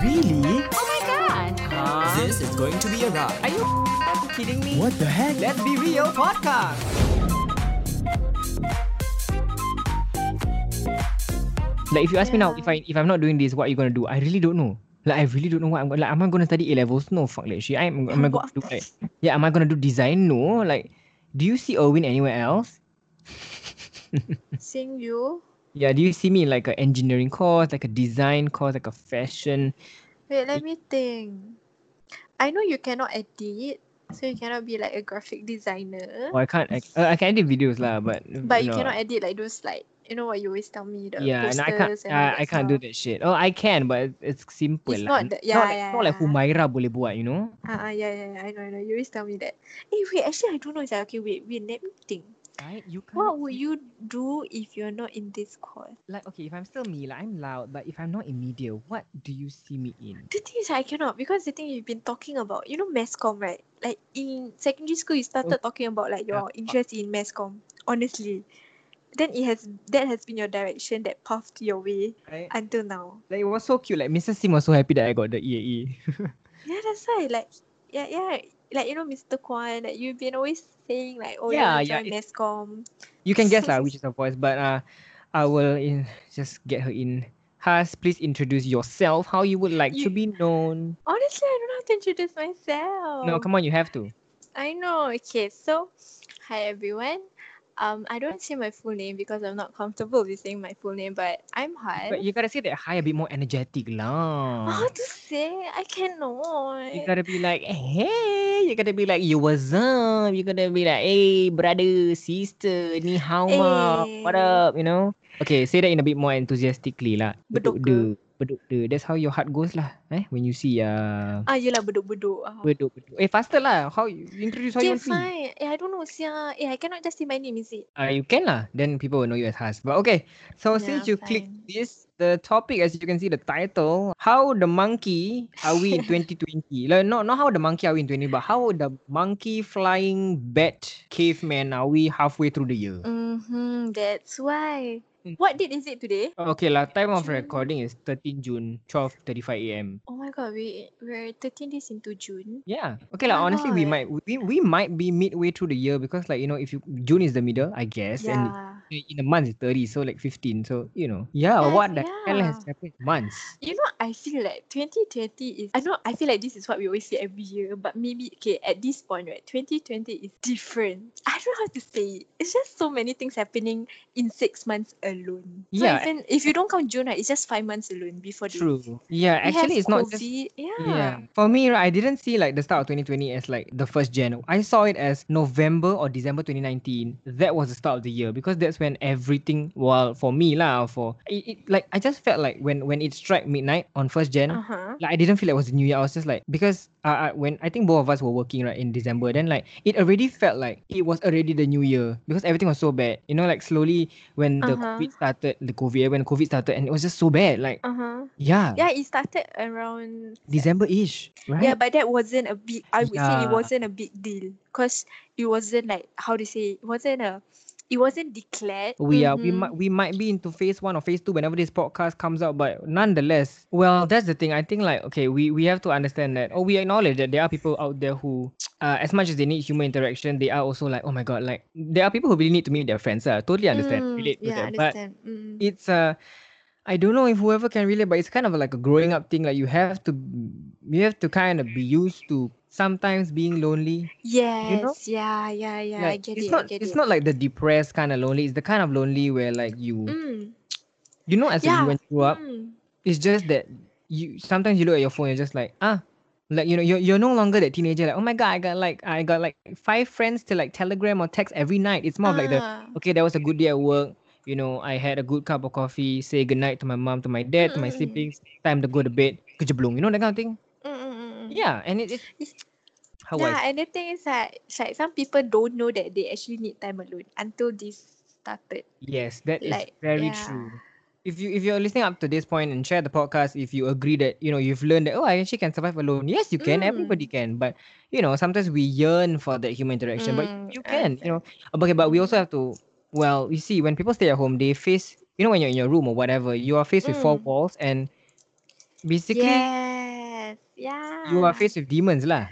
Really? Oh my god! Huh? This is going to be a ride. Are you kidding me? What the heck? Let's be real podcast. Like if you ask me now, if I if I'm not doing this, what are you gonna do? I really don't know. Like I really don't know what I'm gonna like. Am I gonna study A levels? No, fuck that shit. I'm am I gonna do like yeah? Am I gonna do design? No. Like, do you see Erwin anywhere else? Seeing you. Yeah. Do you see me in like an engineering course, like a design course, like a fashion? Wait, let me think. I know you cannot edit, so you cannot be like a graphic designer. Or I can't. I, uh, I can edit videos lah, but But you know, cannot edit like those like you know what you always tell me the Yeah, and I can't. and Uh, that I can't do that shit. Oh, I can, but it's simple It's lah. not not yeah, like, yeah, not like yeah. Humaira boleh buat, you know? Ah, uh, yeah, yeah, yeah, I know, I know. You always tell me that. Hey, wait, actually, I don't know. Like, okay, wait, wait, let me think. Right? You can't. What would you do if you're not in this course? like? Okay, if I'm still me, like I'm loud, but if I'm not in media, what do you see me in? The thing is, I cannot because the thing you've been talking about, you know, masscom, right? Like in secondary school, you started oh. talking about like your Yeah. interest in masscom. Honestly, then it has that has been your direction that pathed your way Right? until now. Like it was so cute. Like Mrs. Sim was so happy that I got the EAE. Yeah, that's why. Like, yeah, yeah. Like you know, Mr. Kwan, like you've been always saying like, oh Yeah, yeah, yeah, join masscom. you can guess lah which is her voice, but uh, I will in, just get her in. Has, please introduce yourself. How you would like to be known? Honestly, I don't know how to introduce myself. No, come on, you have to. I know. Okay, so hi everyone. Um, I don't say my full name because I'm not comfortable with saying my full name, but I'm Han. But you gotta say that hi a bit more energetic lah. How to say? I cannot. You gotta be like, hey, you gotta be like, you what's up? You gotta be like, hey, brother, sister, ni hao ma, what Eh. up, you know? Okay, say that in a bit more enthusiastically lah. Bedok Bedok de, bedok. That's how your heart goes lah. Eh, when you see uh, Ah, yelah beduk-beduk. Ah. bedok, bedok. Eh, faster lah. How you introduce how Okay, you want fine. Eh, I don't know, sia. Eh, I cannot just say my name, is it? Uh, you can lah. Then people will know you as Has. But okay, so since Yeah, you click this, the topic, as you can see, the title, how the monkey are we in 2020? Like, not not how the monkey are we in 2020, but how the monkey flying bat caveman are we halfway through the year? Mm-hmm, that's why. Mm. What date is it today? Okay lah. Time of recording is 13 June, 12:35 a.m. Oh my god, we we're 13 days into June. Yeah. Okay lah. Oh honestly, we might we, we might be midway through the year because like you know if you June is the middle, I guess, and in a month is 30, so like 15. So you know, yeah. Yeah, what the hell has happened? Months. You know, I feel like 2020 is. I know. I feel like this is what we always say every year, but maybe okay at this point, right? 2020 is different. I don't know how to say it. It's just so many things happening in six months alone. So Yeah. even if you don't count June, right, it's just five months alone before the True. Yeah, actually, it's not just. Yeah. Yeah. For me, right, I didn't see like the start of 2020 as like the first Jan. I saw it as November or December 2019. That was the start of the year because that's when everything. Well, for me lah, for it, it like I just felt like when when it struck midnight on first Jan. Uh huh. Like I didn't feel like it was the New Year. I was just like because uh, uh, when I think both of us were working right in December, then like it already felt like it was already the New Year because everything was so bad. You know, like slowly when the Uh-huh. COVID started, the COVID when COVID started, and it was just so bad. Like Uh huh. yeah, Yeah, it started around December-ish, right? Yeah, but that wasn't a big. I would say it wasn't a big deal because it wasn't like how to say it wasn't a, it wasn't declared. we are we Mhm. might we might be into phase one or phase two whenever this podcast comes out but nonetheless well that's the thing i think like okay we we have to understand that or we acknowledge that there are people out there who uh, as much as they need human interaction they are also like oh my god like there are people who really need to meet their friends uh, totally understand Mm, relate to yeah, that but. Mm. it's uh I don't know if whoever can relate, but it's kind of like a growing up thing. Like you have to, you have to kind of be used to sometimes being lonely. yes, yeah, yeah, yeah. I Like, get it's it. not, I get it's it. not like the depressed kind of lonely. It's the kind of lonely where like you, Mm, you know, as yeah. you when you grew up, mm. it's just that you sometimes you look at your phone, you're just like ah, like you know, you're you're no longer that teenager. Like oh my god, I got like I got like five friends to like Telegram or text every night. It's more of like the Ah, okay, that was a good day at work. You know, I had a good cup of coffee. Say goodnight to my mom, to my dad, to my Mm. siblings. Time to go to bed. You know that kind of thing. mm, mm, mm, mm. Yeah, and it, it It's- how yeah, I and the thing is that like some people don't know that they actually need time alone until this started. yes, that is Like, very yeah. true. If you if you're listening up to this point and share the podcast, if you agree that you know you've learned that oh I actually can survive alone. Yes, you can. Everybody Mm. can. But you know sometimes we yearn for that human interaction. But Mm, you I can. You know. Okay, but we also have to. Well, you see, when people stay at home, they face. You know, when you're in your room or whatever, you are faced with four Mm. walls and basically Yes. Yeah. You are faced with demons lah.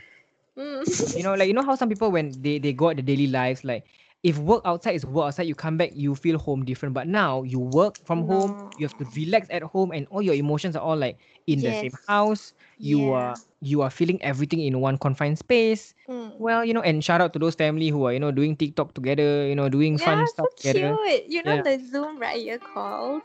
Mm. You know, like you know how some people when they they go out the daily lives, like if work outside is work outside, you come back, you feel home different. But now you work from home, you have to relax at home, and all your emotions are all like in the same house. You Yeah. are you are feeling everything in one confined space. Mm. Well, you know, and shout out to those family who are you know doing TikTok together, you know, doing fun so stuff together. You know Yeah. the Zoom Raya calls.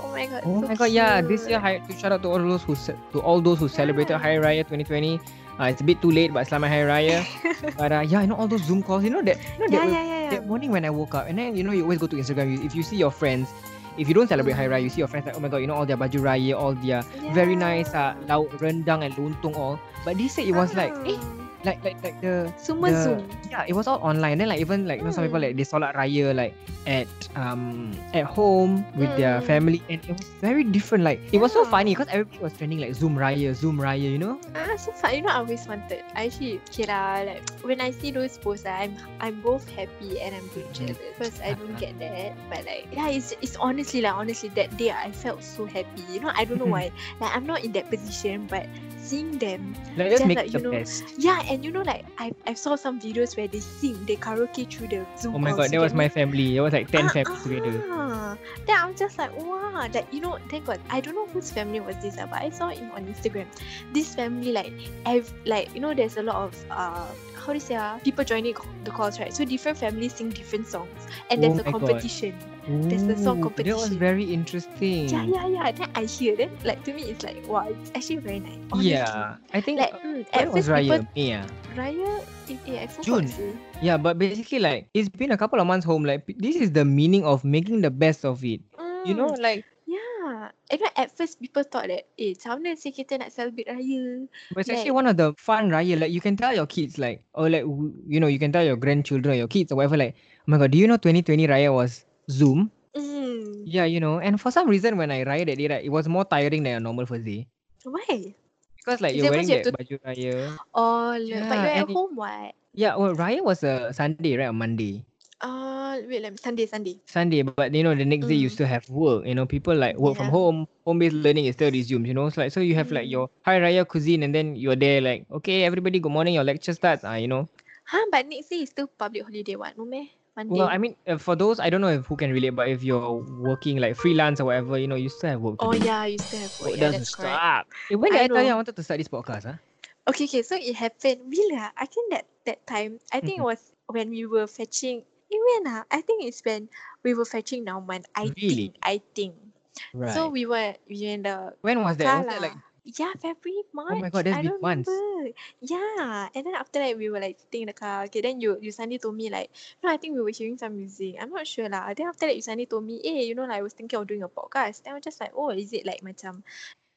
Oh my god. Oh so my god, yeah! This year, cute. hi, to shout out to all those who to all those who celebrated Yeah. Hari Raya 2020. Uh, it's a bit too late, but Selamat Hari Raya. but uh, yeah, you know all those Zoom calls. You know that you know Yeah, that, yeah, yeah, that yeah. morning when I woke up, and then you know you always go to Instagram. You, if you see your friends, if you don't celebrate Hari Raya, you see your friends like oh my god, you know all their baju raya, all their very nice uh, lauk rendang and lontong all. But this year it was like eh. Like like like the Semua the- Zoom. yeah, it was all online. Then like even like you know some people Mm. like they solat raya like at um at home with their Mm. family, and it was very different. Like it was so Yeah. funny because everybody was trending like Zoom raya, Zoom raya. You know? Ah, so fun. You know, I always wanted. I actually, okay lah, like when I see those posts, I'm I'm both happy and I'm Mm-hmm. both jealous because I don't get that. But like, yeah, it's it's honestly like honestly that day I felt so happy. You know, I don't know Mhm. why. Like I'm not in that position, but seeing them, Like just Just make like, the you know, best. yeah, and you know, like I I saw some videos where they sing, they karaoke through the Zoom. Oh my god, that was my family. There was like ten Ah, families together. ah. Then I'm just like, wow, that you know, thank God. I don't know whose family was this, ah, but I saw it on Instagram. This family, like, ev- like you know, there's a lot of uh, how do you say, ah, people joining the calls, right? So different families sing different songs, and there's Oh a competition. God. Competition. There's the song Ooh, That was very interesting. Yeah, yeah, yeah. Then I hear that, like to me, it's like wow, it's actually very nice. Honestly. Yeah, I think Like mm, at was first Raya? people May ah? Raya, forgot. June. Yeah, but basically like it's been a couple of months home. Like this is the meaning of making the best of it. You know, Mm, like Yeah. And then at first people thought that, eh, macam mana sih kita nak celebrate raya? But it's actually one of the fun raya. Like you can tell your kids, like or like you know, you can tell your grandchildren or your kids or whatever. Like, oh my god, do you know 2020 raya was Zoom? Mm. Yeah, you know. And for some reason, when I raya that day, right, it was more tiring than a normal first day Why? because like Is you're wearing you that baju raya. Oh, le- but Yeah, you're at home what? Yeah, well, raya was a Sunday, right? A Monday. Uh, wait, me, Sunday, Sunday. Sunday, but you know the next day you Mm. still have work. You know, people like work from home. Home-based learning is still resumes. You know, so like so you have like Mm. your Hari Raya cuisine, and then you're there like, okay, everybody, good morning. Your lecture starts. Ah, you know. Huh, but next day is still public holiday what? No meh? Well, I mean, uh, for those, I don't know if who can relate, but if you're working like freelance or whatever, you know, you still have work. Oh do. yeah, you still have Work work. Yeah, doesn't that's correct. stop. Eh, when did I, I tell you I wanted to start this podcast? Huh? Okay, okay. So it happened. Bila? I think that that time. I think it was when we were fetching. Eh, when ah? I think it's when we were fetching Nauman. I Really? think. I think. Right. So we were we were in the when was that? car Was that like. Yeah, February, March. my God, that's I been don't months. remember. Yeah, and then after that we were like sitting in the car. Okay, then you you suddenly told me like, no, I think we were hearing some music. I'm not sure lah. Then after that you suddenly told me, eh, you know, like I was thinking of doing a podcast. Then I was just like, oh, is it like macam?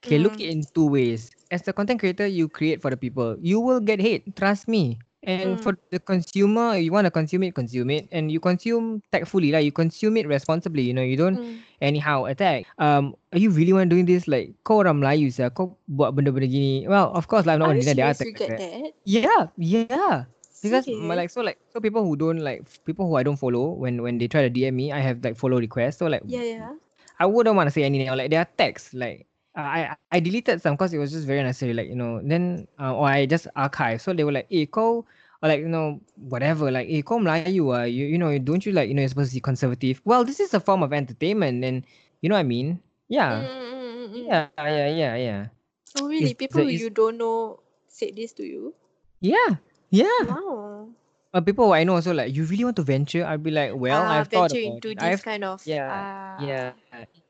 Okay, look mm, it in two ways. As the content creator, you create for the people. You will get hate. Trust me. And Mm. for the consumer, you want to consume it, consume it, and you consume tactfully, like you consume it responsibly. You know, you don't mm, anyhow attack. Um, are you really want doing this? Like, kau orang Melayu sah, kau buat benda-benda gini. Well, of course, lah, I'm not you deny there are serious? Attacks like that. that? Yeah, yeah. Because Serious? like so like so people who don't like people who I don't follow when when they try to DM me, I have like follow requests. So like Yeah, yeah. I wouldn't want to say any name. Like there are texts like uh, I I deleted some because it was just very unnecessary. Like you know, then uh, or I just archive. So they were like, "Eh, kau," or like you know, whatever. Like, "Eh, kau Melayu ah, you you know, don't you like you know, you're supposed to be conservative." Well, this is a form of entertainment, and you know what I mean? Yeah, mm, mm, mm, mm. yeah, yeah, yeah, yeah, Oh, really? It's People the you don't know said this to you? yeah, yeah. Wow. Uh, people who I know also like, you really want to venture? I'd be like, well, Ah, I've thought venture about into it. this I've kind of. yeah, ah. yeah.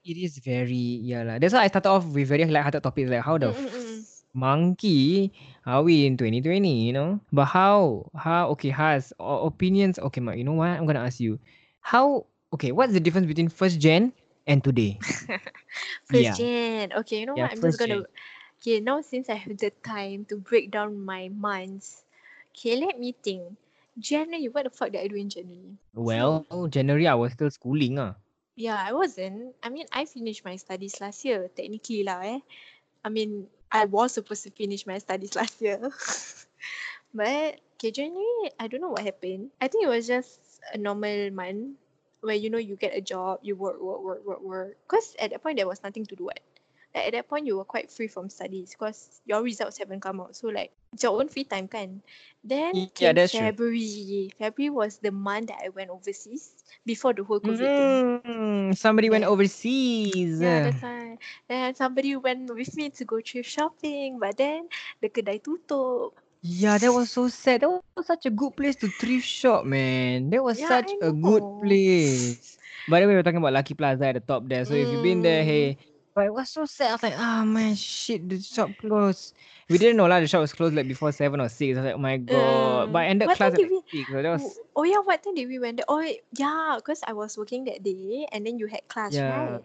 It is very yeah lah. That's why I started off with very light-hearted topics like how the mm. monkey are we in 2020 you know but how how okay has opinions okay Mark, you know what i'm gonna ask you how okay what's the difference between first gen and today First Yeah. gen. Okay, you know Yeah, what? I'm just gonna. Okay, now since I have the time to break down my months, okay, let me think. January, what the fuck did I do in January? well january i was still schooling ah Yeah, I wasn't. I mean, I finished my studies last year, technically lah eh. I mean, I was supposed to finish my studies last year. but, okay, January, I don't know what happened. I think it was just a normal month where, you know, you get a job, you work, work, work, work, work. Because at that point, there was nothing to do. What? Like at that point you were quite free from studies because your results haven't come out. So like it's your own free time kan. Then Yeah, that's true. February. February was the month that I went overseas before the whole COVID thing. Mm, somebody went Yeah. overseas. Yeah, that's why. Then somebody went with me to go thrift shopping, but then the kedai tutup. Yeah, that was so sad. That was such a good place to thrift shop, man. That was Yeah, such a good place. By the way, we're talking about Lucky Plaza at the top there. So if you've been there, Mm. hey. But it was so sad. I was like, oh man, shit, the shop closed. We didn't know lah, the shop was closed like before seven or six. I was like, oh my mm. god. But I ended What class at like six. So that was Oh, yeah, what time did we went there? Oh yeah, because I was working that day and then you had class, yeah. right?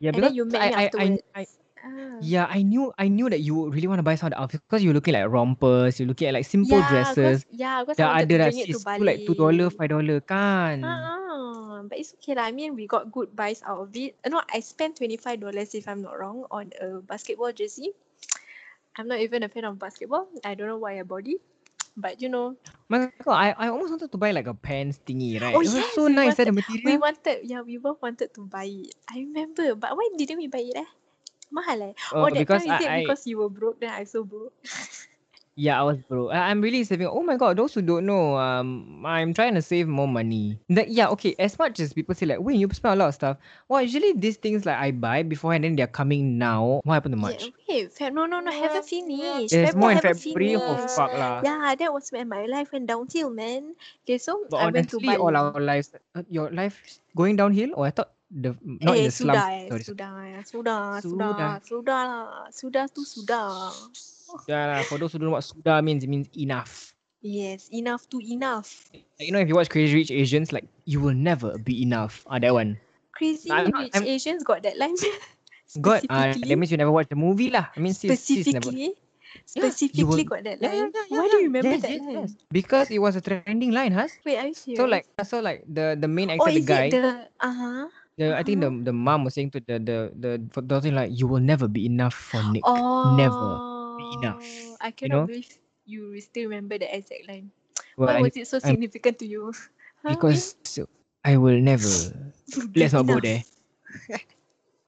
Yeah, And because then you met I, me I, I. I, Ah. yeah, I knew I knew that you really want to buy some of the outfits because you're looking like rompers, you're looking at like simple yeah, dresses. Cause, yeah, because I Dah wanted ada to dah bring it to sis Bali. tu like two dollar, five dollar kan. Uh-uh. But it's okay lah. I mean, we got good buys out of it. Uh, no, I spent $25 if I'm not wrong on a basketball jersey. I'm not even a fan of basketball. I don't know why I bought it. But you know, My god, I, I almost wanted to buy like a pants thingy, right? Oh, it was yes, so we nice, eh, the we material. wanted, yeah, we both wanted to buy it. I remember. But why didn't we buy it eh? Mahal eh? Oh, oh, that because time is it I, I because you were broke then I so broke? yeah, I was broke. I, I'm really saving. Oh my god, those who don't know, um, I'm trying to save more money. That yeah, okay. As much as people say like, when you spend a lot of stuff, well, usually these things like I buy beforehand, then they're coming now. What happened to Yeah, March? wait, Feb, no, no, no, haven't finished. There's Feb more in February. Oh fuck lah. Yeah, that was when my life went downhill, man. Okay, so But I went to honestly, all our lives, uh, your life going downhill. Or I thought the not in Eh, the slums. sudah, eh, Sorry, sudah, eh, sudah, sudah, Sudah. sudah lah. Sudah tu sudah. Yeah, lah, for those who don't know what sudah means, it means enough. Yes, enough to enough. Like, you know, if you watch Crazy Rich Asians, like you will never be enough. Ah, that one. Crazy I'm Rich I'm- Asians got that line. God, uh, that means you never watched the movie lah. I mean, sis, sis never. specifically, Yeah, specifically got that Yeah, yeah, line. yeah, yeah, Why do you remember yes, that yes, line? yes. Because it was a trending line, huh? Wait, are you serious? So like, so like the the main oh, actor, the is guy, it the uh huh? The, I think the the mom was saying to the the the for like, you will never be enough for Nick. Oh, enough, I you cannot know? believe you still remember the exact line. Well, Why I- was it so I'm- significant to you? Huh, because so, I will never. Let's not go there.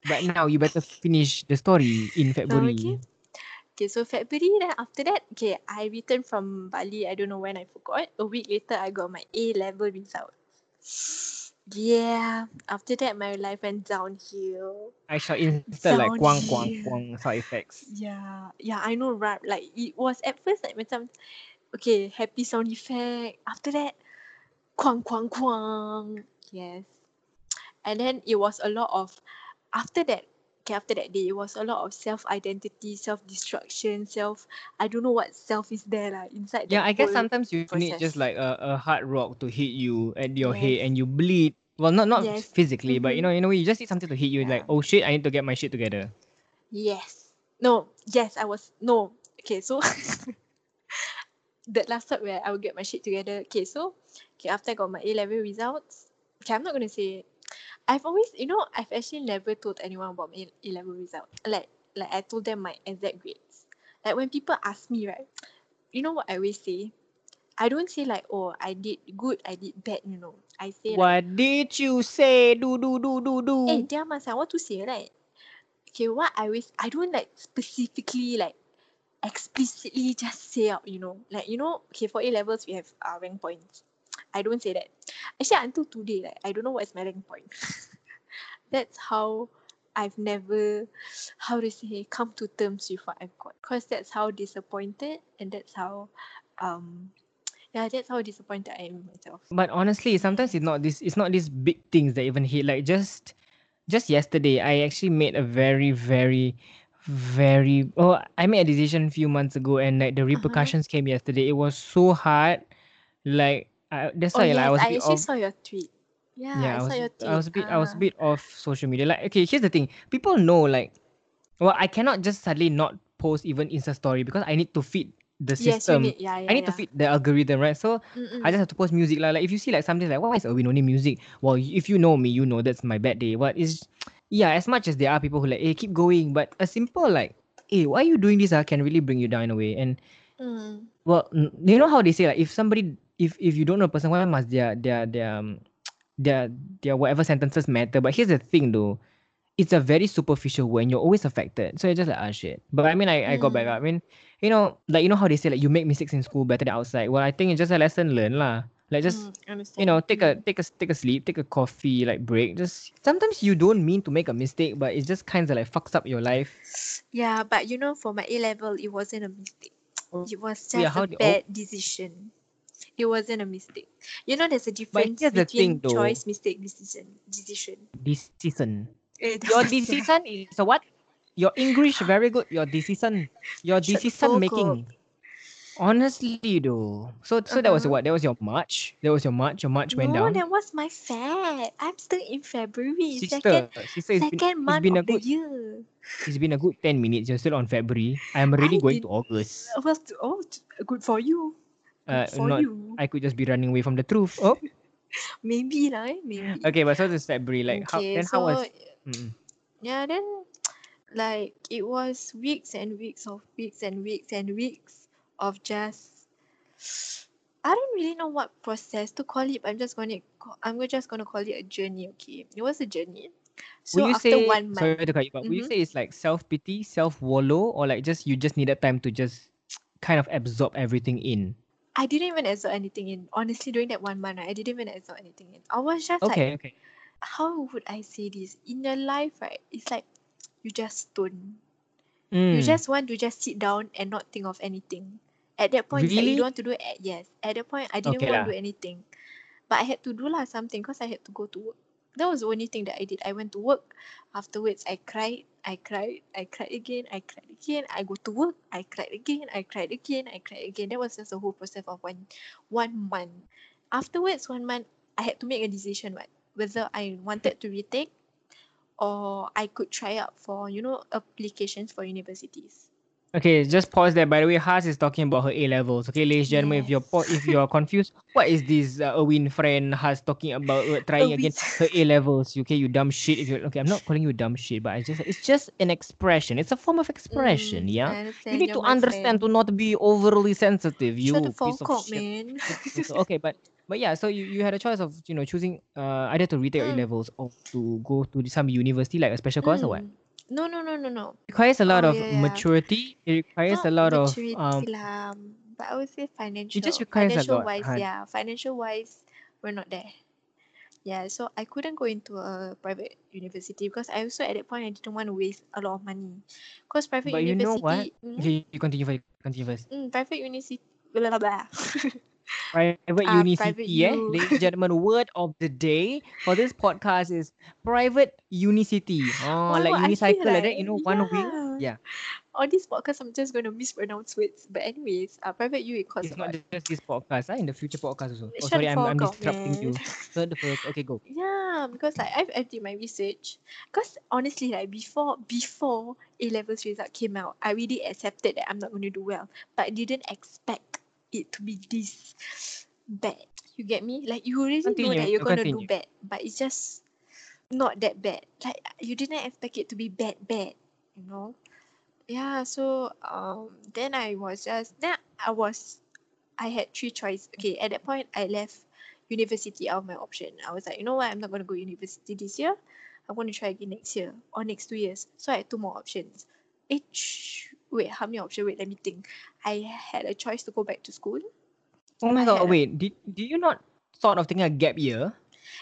But now you better finish the story in February. okay. Okay, so February then after that, okay, I returned from Bali. I don't know when I forgot. A week later, I got my A level result. Yeah, after that, my life went downhill. I shall install like quang quang Downhill. quang side effects. Yeah, yeah, I know, right? Like it was at first like macam, okay, happy sound effect. After that, quang quang quang. Yes, and then it was a lot of. After that, okay, after that day, it was a lot of self identity, self destruction, self. I don't know what self is there lah inside. Yeah, I guess sometimes you need just like a, a hard rock to hit you at your head and you bleed. Well, not not Yes. physically, but you Mhm. know, a way, you just need something to hit you. Like, oh shit, I need to get my shit together. Yes. No. Yes, I was no. Okay, so that last step where I would get my shit together. Okay, so okay, after I got my A level results, okay, I'm not gonna say I've always you know, I've actually never told anyone about my A level result. Like like I told them my exact grades. Like when people ask me, right, you know what I always say? I don't say like, oh, I did good, I did bad, you know. I say like What did you say? Do do do do do. Eh, dia masa what to say, right? Okay, what I always I don't like specifically like explicitly just say out, you know. Like you know, okay, for A levels we have uh, rank points. I don't say that. Actually, until today, like I don't know what is my rank point. that's how I've never, how to say, come to terms with what I've got. Cause that's how disappointed, and that's how, um, yeah, that's how disappointed I am with myself. But honestly, sometimes it's not this. It's not these big things that even hit. Like just, just yesterday, I actually made a very, very, very. Oh, I made a decision a few months ago, and like the repercussions came yesterday. It was so hard. Like I, that's Oh why yes, like, I was I actually off. saw your tweet. Yeah, yeah, I, I saw was, your tweet. I was a bit, I was a Ah. bit off social media. Like, okay, here's the thing: people know, like, well, I cannot just suddenly not post even Insta story because I need to feed the system. Yes, need. Yeah, yeah. I need to yeah. feed the algorithm, right? So Mm-mm. I just have to post music lah. Like if you see like something like why is Erwin only music? Well, if you know me, you know that's my bad day. What is yeah, as much as there are people who like, hey, keep going, but a simple like, hey, why are you doing this? Uh, can really bring you down in a way. And Mm. well, you know how they say like if somebody if if you don't know a person, why must their their their um, their their whatever sentences matter? But here's the thing though. it's a very superficial way and you're always affected. So you're just like, ah shit. But I mean I, I got back Mm. up. I mean, you know, like you know how they say like you make mistakes in school better than outside. Well, I think it's just a lesson learned lah. Like just Mm, you know, take a Mm. take a take a sleep, take a coffee, like break. Just sometimes you don't mean to make a mistake, but it just kind of like fucks up your life. Yeah, but you know, for my A level, it wasn't a mistake. Oh, It was yeah, just how a oh. bad decision. It wasn't a mistake. You know, there's a difference the thing, between though. choice, mistake, decision. Decision. Decision. Eh, Your decision is so what? Your English very good. Your decision. Your decision making. Honestly though. So so that was Uh-huh. what? That was your March? That was your March? Your March went down. no, that was my fat. I'm still in February. Sister, second sister, been, second month been a of the good year. it's been a good 10 minutes. You're still on February. I'm already I going did- to August. Well, oh, good for you. Uh, for not you. I could just be running away from the truth. Oh, Maybe lah, eh, maybe. okay, but so this February, like how then so how was mm, yeah, then like it was weeks and weeks of weeks and weeks and weeks of just I don't really know what process to call it. but I'm just gonna I'm just gonna call it a journey. Okay, it was a journey. So will you after say one month, sorry to cut you, but will you say it's like self pity, self wallow, or like just you just needed time to just kind of absorb everything in? I didn't even absorb anything in. Honestly, during that one month, right, I didn't even absorb anything in. I was just like, Okay, okay. how would I say this? In your life, right? It's like you just stone. Mm, You just want to just sit down and not think of anything. At that point, it's like you don't want to do it. Yes. At that point, I didn't Okay want to do anything, but I had to do lah something because I had to go to work. That was the only thing that I did. I went to work. Afterwards, I cried. I cried. I cried again. I cried again. I go to work. I cried again. I cried again. I cried again. That was just the whole process of one one month. Afterwards, one month, I had to make a decision. What whether I wanted to retake or I could try out for you know applications for universities. Okay, just pause there. By the way, Haas is talking about her A levels. Okay, ladies and gentlemen, if you're po- if you're confused, what is this uh, Erwin friend Haas talking about uh, trying again her A levels? Okay, you dumb shit. If you're okay, I'm not calling you dumb shit, but I just it's just an expression. It's a form of expression. Mm, yeah, you need you're to understand friend. to not be overly sensitive. You Shut the of shit. man. Okay, but but yeah, so you, you had a choice of you know choosing uh either to retake your A Mm. levels or to go to some university like a special course or what. No, no, no, no, no. It requires a lot Oh, of yeah, maturity. It requires Not a lot of um lah, but I would say financial. just requires a financial lot, wise, yeah. Financial wise, we're not there. Yeah, so I couldn't go into a private university because I also at that point I didn't want to waste a lot of money. Because private But you know what? university, mm, you continue first. Continue first. mm, private university, blah blah blah. Private Ah, university, private eh? Ladies and gentlemen, word of the day for this podcast is private unicity. Oh, Oh, like unicycle like that, you know, one wheel. yeah. Yeah. On this podcast, I'm just going to mispronounce words. But anyways, uh, private U it costs It's not just this podcast, ah, in the future podcast also. Oh, sorry, I'm, I'm up, you. Shut the fuck. Okay, go. Yeah, because like I've, I did my research. Because honestly, like before before A levels result came out, I really accepted that I'm not going to do well, but I didn't expect it to be this bad. You get me? Like you already know Continue, that you're going to continue. do bad, but it's just not that bad. Like you didn't expect it to be bad, bad. You know? Yeah. So um, then I was just then I was, I had three choices. Okay, at that point I left university out of my option. I was like, you know what, I'm not gonna go university this year. I'm gonna try again next year or next two years. So I had two more options. Sh- wait, how many options? Wait, let me think. I had a choice to go back to school. Oh my I god, wait. Did, did you not thought of taking a gap year?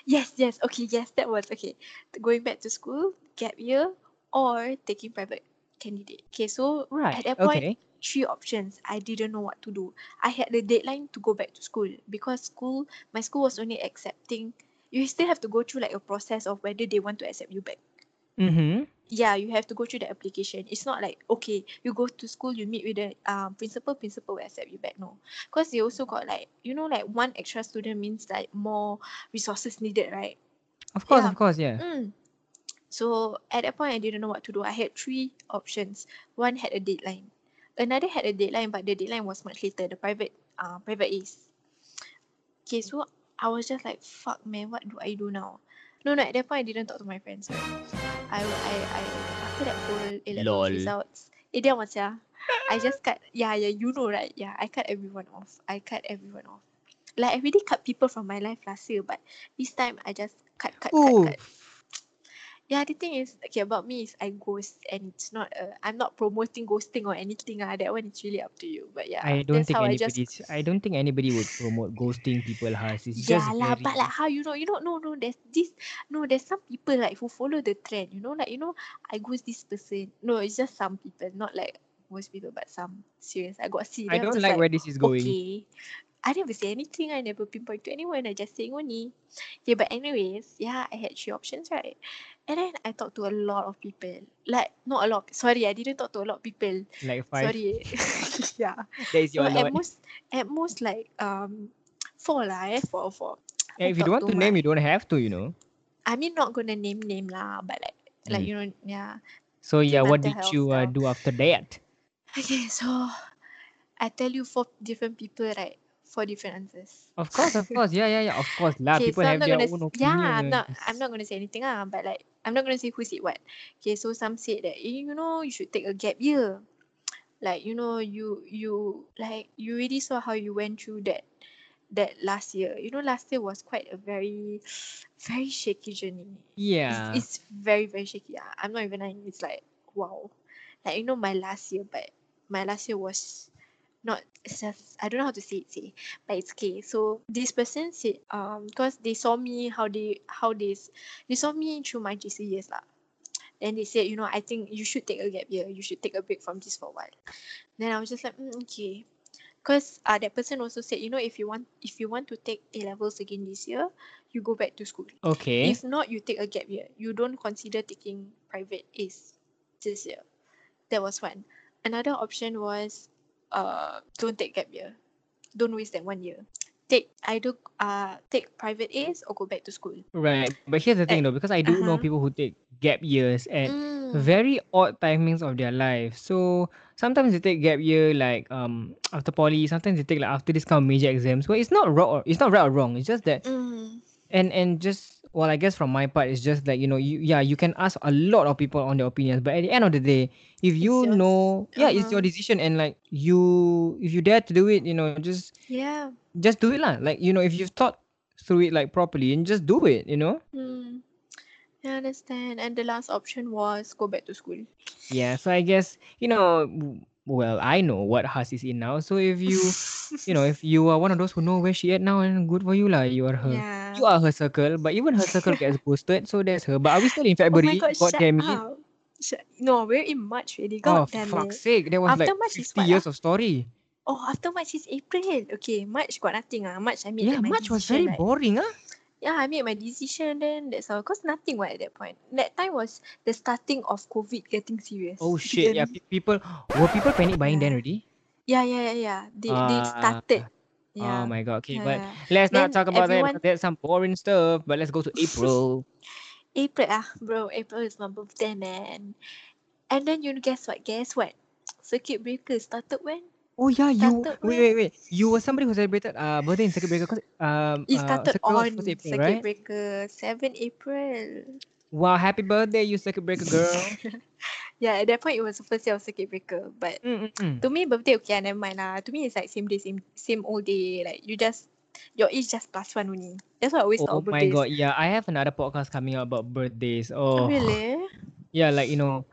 Yes, yes, okay, yes, that was okay. Going back to school, gap year, or taking private candidate. Okay, so Right. at that point, Okay. three options. I didn't know what to do. I had the deadline to go back to school because school, my school was only accepting. You still have to go through like a process of whether they want to accept you back. Mm-hmm. Yeah, you have to go through the application. It's not like okay, you go to school, you meet with the um principal, principal will accept you back. No, because they also got like you know like one extra student means like more resources needed, right? Of course, Yeah. of course, yeah. Mm. So at that point, I didn't know what to do. I had three options. One had a deadline. Another had a deadline, but the deadline was much later. The private, uh, private is Okay, so I was just like, fuck, man, what do I do now? No, no, at that point, I didn't talk to my friends. I, I, I, after that whole A level Lol. results, eh, dia macam, I just cut, yeah, yeah, you know, right? Yeah, I cut everyone off. I cut everyone off. Like, I already cut people from my life last year, but this time I just cut, cut, cut, Ooh. cut. Yeah, the thing is, okay, about me is I ghost and it's not a, I'm not promoting ghosting or anything. Ah, that one is really up to you. But yeah, I don't that's think how I just. I don't think anybody would promote ghosting people. Has it's Yeah just lah, very. but like how you know, you don't know, no, there's this, no, there's some people like who follow the trend, you know, like, you know, I ghost this person. No, it's just some people, not like most people, but some. Serious, I got see. I don't like like, where this is going. okay. I never say anything, I never pinpoint to anyone, I just saying only. Yeah, but anyways, yeah, I had three options, right? And then I talked to a lot of people. Like, not a lot, sorry, I didn't talk to a lot of people. Like five. Sorry. yeah. That is So your at lot. most, at most like, um, four lah, eh, four four. Yeah, if you don't want talked to name, my- you don't have to. You know. I mean, not gonna name name lah, but like, like Mm. you know, yeah. So yeah, what did you uh, do after that? Okay, so I tell you four different people, right? Four different answers. Of course, of course. Yeah, yeah, yeah. Of course, lah. Okay, People so have their gonna own s- yeah. I'm not I'm not gonna say anything ah, but like I'm not gonna say who said what. Okay, so some said that eh, you know you should take a gap year. Like you know you you like you really saw how you went through that that last year. You know last year was quite a very very shaky journey. Yeah. It's, it's very very shaky. ah. I'm not even lying. It's like wow, like you know my last year, but my last year was not just I don't know how to say it say but it's okay. So this person said um because they saw me how they how they they saw me through my JC years lah. Then they said, you know, I think you should take a gap year. You should take a break from this for a while. Then I was just like, mm, okay. Because uh, that person also said, you know, if you want if you want to take A levels again this year, you go back to school. Okay. If not, you take a gap year. You don't consider taking private A's this year. That was one. Another option was uh don't take gap year. Don't waste that one year. Take either uh take private A's or go back to school. Right. But here's the thing, though, because I do know uh-huh. people who take gap years at Mm. very odd timings of their life. So sometimes they take gap year like um after poly. Sometimes they take like after this kind of major exams. Well, it's not wrong. Or, it's not right or wrong. It's just that Mm. and and just well, I guess from my part, it's just like you know, you yeah, you can ask a lot of people on their opinions, but at the end of the day, if you know, yeah, it's your Uh-huh. decision, and like you, if you dare to do it, you know, just Yeah. just do it lah. Like you know, if you've thought through it like properly, and just do it, you know. Mm. I understand. And the last option was go back to school. Yeah, so I guess you know. Well, I know what Has is in now. So if you, you know, if you are one of those who know where she at now, and good for you lah. You are her. yeah. You are her circle, but even her circle gets ghosted. So that's her. But are we still in Oh my February? god, God shut damn it! up. No, we're in March. Oh, God damn fuck's it. sake. That was After like March is 50 what years ah? of story. Oh, after March is April. Okay, March got nothing ah. March I made Yeah, March was very boring, ah. Yeah, I made my decision then that's all. Cause nothing what at that point. That time was the starting of COVID getting serious. Oh shit, yeah. Then- pe- People were people panic buying then already? yeah, yeah, yeah, yeah. They they Ah, started. Oh my god. Okay, yeah, but yeah. let's not talk about that. everyone- because That's some boring stuff. But let's go to April. April ah, bro. April is my birthday, man. And then you guess what? Guess what? Circuit breaker started when? Oh yeah, you wait, wait, wait. You were somebody who celebrated uh birthday in circuit breaker because um It uh, started was on April, circuit right? breaker seven April. Wow, happy birthday, you circuit breaker girl. Yeah, at that point it was the first day of circuit breaker. But mm, mm, mm. to me, birthday okay, never mind lah. To me, it's like same day, same same old day. Like you just your age just plus one only. That's why I always Oh talk about my god, yeah. I have another podcast coming out about birthdays. Oh, Really? yeah, like you know,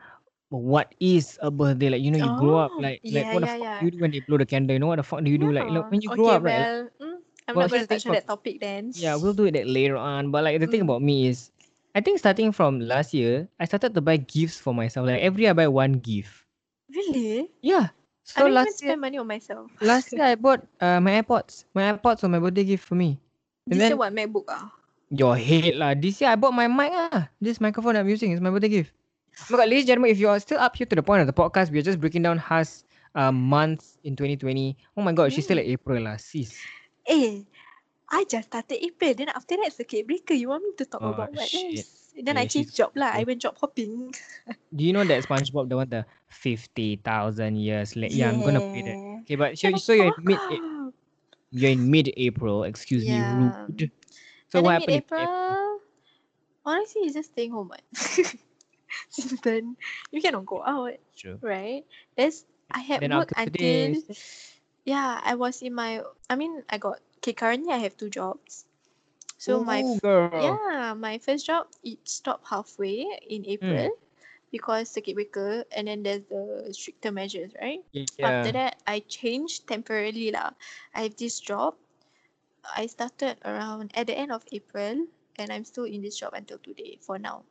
what is a birthday? Like you know, you grow up Oh, like like yeah, what the yeah, fuck yeah. do you do when they blow the candle? You know what the fuck do you do? Like look, when you grow okay, up, right? like- well, mm, I'm Well, not going here's to touch on that topic then. Yeah, we'll do it that later on. But like the thing Mm. about me is, I think starting from last year, I started to buy gifts for myself. Like every year, I buy one gift. Really? Yeah. I So don't even last year, spend money on myself. last year I bought uh my AirPods. My AirPods were my birthday gift for me. And This then year what MacBook ah? your head lah. This year I bought my mic ah. This microphone I'm using is my birthday gift. Oh my god, ladies and gentlemen, if you are still up here to the point of the podcast, we are just breaking down Has uh, months in 2020. Oh my god, she's still at April lah, sis. Eh, I just started April. Then after that circuit breaker. You want me to talk Oh, about what shit. else? Then I Yeah, she's- changed job lah. I went job hopping. Do you know that SpongeBob the one the fifty thousand years late? Yeah, I'm gonna play that. Okay, but so, so you're in mid you're in mid April, Excuse Yeah. me, rude. So and what happened? April? mid-April, honestly, it's just staying home. Then, you cannot go out, True. right? There's I had Then work until this, yeah. I was in my. I mean, I got okay. Currently, I have two jobs. So my Ooh, f- girl. yeah, my first job it stopped halfway in hmm. April because circuit breaker, and then there's the stricter measures, right? Yeah. After that, I changed temporarily lah. I have this job. I started around at the end of April, and I'm still in this job until today for now.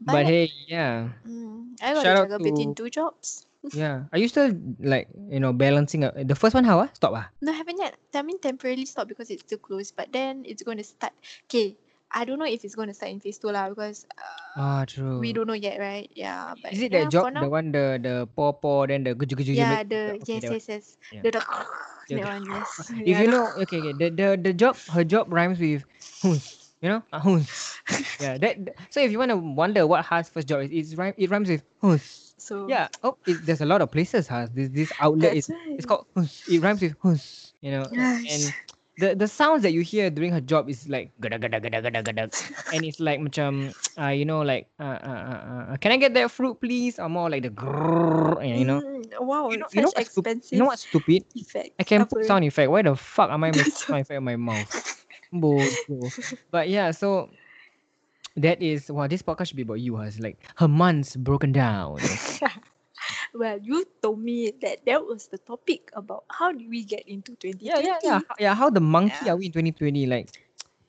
But hey, yeah. mm, I got shout to out juggle between to- two jobs. Yeah. Are you still like, you know, balancing out the first one how ah? Stop ah? No, haven't yet. I mean, temporarily stop because it's still closed. But then it's going to start. Okay, I don't know if it's going to start in phase two lah because uh, Ah, true. we don't know yet, right? Yeah. But Is it yeah, that for job, now, the one the the paw paw then the guju guju Yeah, make- the okay, yes, that one. yes, yes. Yeah. The, the The- that one, yes. If Yeah, you the- know, okay, okay, the the the job, her job rhymes with huns. You know, Ah, yeah, that. that- So if you want to wonder what Ha's first job is, it's rhyme. It rhymes with huns. So Yeah. Oh, it, there's a lot of places Has this this outlet is right. it's called huns. It rhymes with huns. You know, and the the sounds that you hear during her job is like gada gada gada gada gada, and it's like macam uh, you know like uh, uh, uh, uh, can I get that fruit please? Or more like the grrrr, you know. Mm, wow, You know, you know what's stup- expensive you know what's stupid? effect. I can put Apa? sound effect. Why the fuck am I making sound effect in my mouth? Bodoh. But yeah, so that is wow. This podcast should be about you, Has like her month's broken down. well, you told me that that was the topic about how do we get into 2020. yeah, yeah, yeah, H- yeah. How the monkey Yeah. are we in 2020? Like,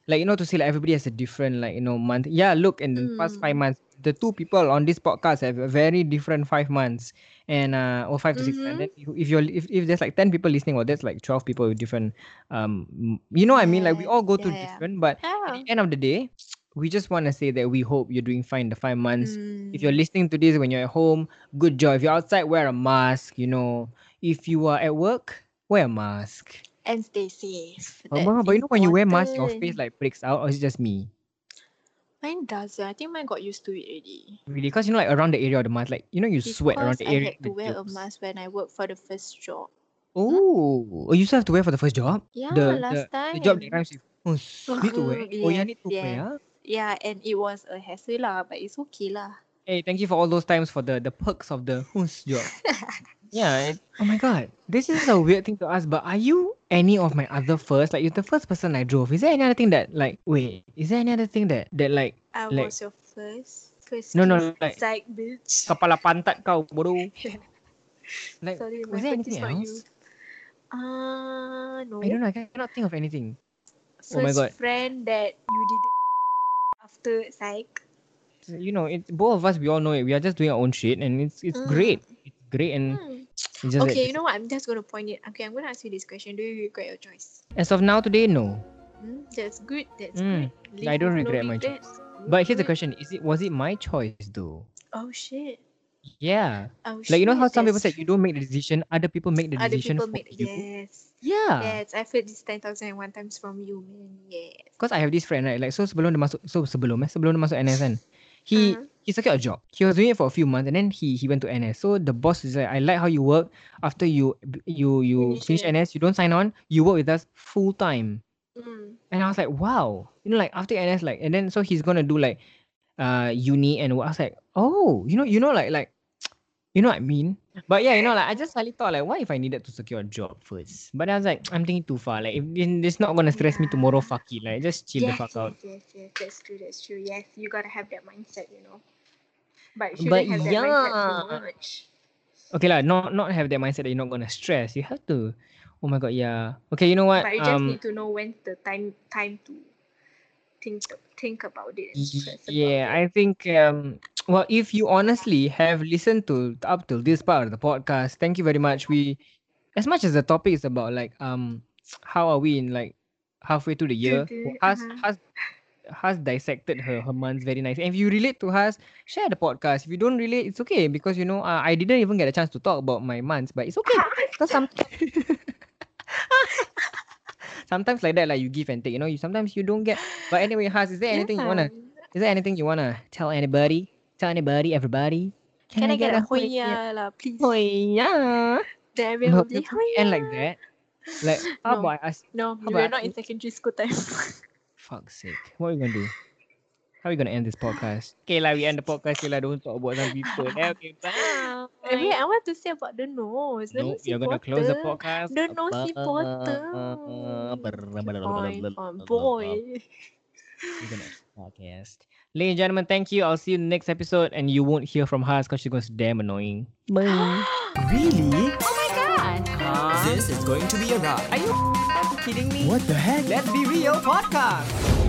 like you know, to say like everybody has a different like you know month. Yeah, look in the past five Mm. months, the two people on this podcast have a very different five months, and uh, or five to six. And Mhm. then if, you're if, if there's like ten people listening, or that's like twelve people with different um, you know what I mean? Like we all go through Yeah, yeah. different, but at the end of the day, we just want to say that we hope you're doing fine the five months. If you're Mm. listening to this when you're at home, good job. If you're outside, wear a mask. You know, if you are at work, wear a mask. and stay safe. But, but you know when you wear mask, your face like breaks out, or is it just me? Mine doesn't. I think mine got used to it already. Really? Because you know, like around the area of the mask, like you know, you sweat around Because the I area. had to wear a mask when I worked for the first job. Oh, oh, you still have to wear for the first job. Yeah, the, last the, the job that time. rhymes with "hus." need to wear. Oh, yeah, need to yes. wear. Yeah, and it was a hassle lah, but it's okay lah. Hey, thank you for all those times for the the perks of the "hus" job. Yeah. It, oh my god, this is a weird thing to ask, but are you any of my other first? Like, you're the first person I drove. Is there any other thing that like? Wait, is there any other thing that that like I Like- was your first. First No, no, kiss, like- psych bitch. kepala pantat kau bodoh? Like, Sorry, was there anything not you. else? Uh, no. I don't know. I cannot think of anything. First oh my God. friend that you did after psych. You know, it's both of us. We all know it. We are just doing our own shit, and it's it's great. It's great, and Hmm. Okay, you know what? I'm just gonna point it. Okay, I'm gonna ask you this question. Do you regret your choice? as of now today, no. Hmm, that's good. That's Mm, good. I don't no regret my regrets. But here's the question: Is it was it my choice though? Oh shit. Yeah. Oh Like you know how some people said you don't make the decision, other people make the Other decision people for make you. yes. Yeah. Yes, I've heard this 10,001 times from you, man. Yes. Because I have this friend right, like so sebelum dia masuk, so sebelum eh, sebelum dia masuk NS kan, he Uh-huh. He secured a job. He was doing it for a few months, and then he he went to NS. So the boss is like, I like how you work. After you you you Finish. NS, you don't sign on. You work with us full time. Mm. And I was like, wow, you know, like after NS, like, and then so he's gonna do like, uh, uni and what. I was like, oh, you know, you know, like, like, you know what I mean? But yeah, you know, like, I just suddenly thought, like, what if I needed to secure a job first? But I was like, I'm thinking too far. Like, if it's not gonna stress me tomorrow, fuck it. Like, just chill the yes, fuck out. yes, yes, yes. That's true. That's true. Yes, you gotta have that mindset, you know. But But have that yeah. much. Okay, lah, not not have that mindset that you're not gonna stress. You have to. Oh my god, yeah. Okay, you know what? But you just Um, need to know when's the time time to think think about it. About Yeah, it. I think um well if you honestly have listened to up till this part of the podcast, thank you very much. We as much as the topic is about like um how are we in like halfway through the year, uh-huh. has has dissected her her months very nice. And if you relate to us, share the podcast. If you don't relate, it's okay because you know uh, I didn't even get a chance to talk about my months, but it's okay because some sometimes like that like you give and take. You know, you sometimes you don't get. But anyway, Has, is there anything you wanna is there anything you wanna tell anybody? Tell anybody, everybody? Can, I get a hoya? hoya lah, please? Hoya. No, it, you can't end like that. Like, how No. about I ask? No, we were not in secondary school time. Fuck's sake. What are we gonna do? How are we gonna end this podcast? Okay, lah, we end the podcast. Okay, lah, don't talk about some people. Eh, okay, bye. Wait, I want to say about the nose. The No, nosy you're gonna close the podcast. The nosy Potter. Bye. Fine, fine, boy. We're gonna podcast. Ladies and gentlemen, thank you. I'll see you in the next episode, and you won't hear from Haas because she goes damn annoying. Bye. Really? Oh my god. This is going to be a ride. Are you kidding me? What the heck? Let's be real podcast.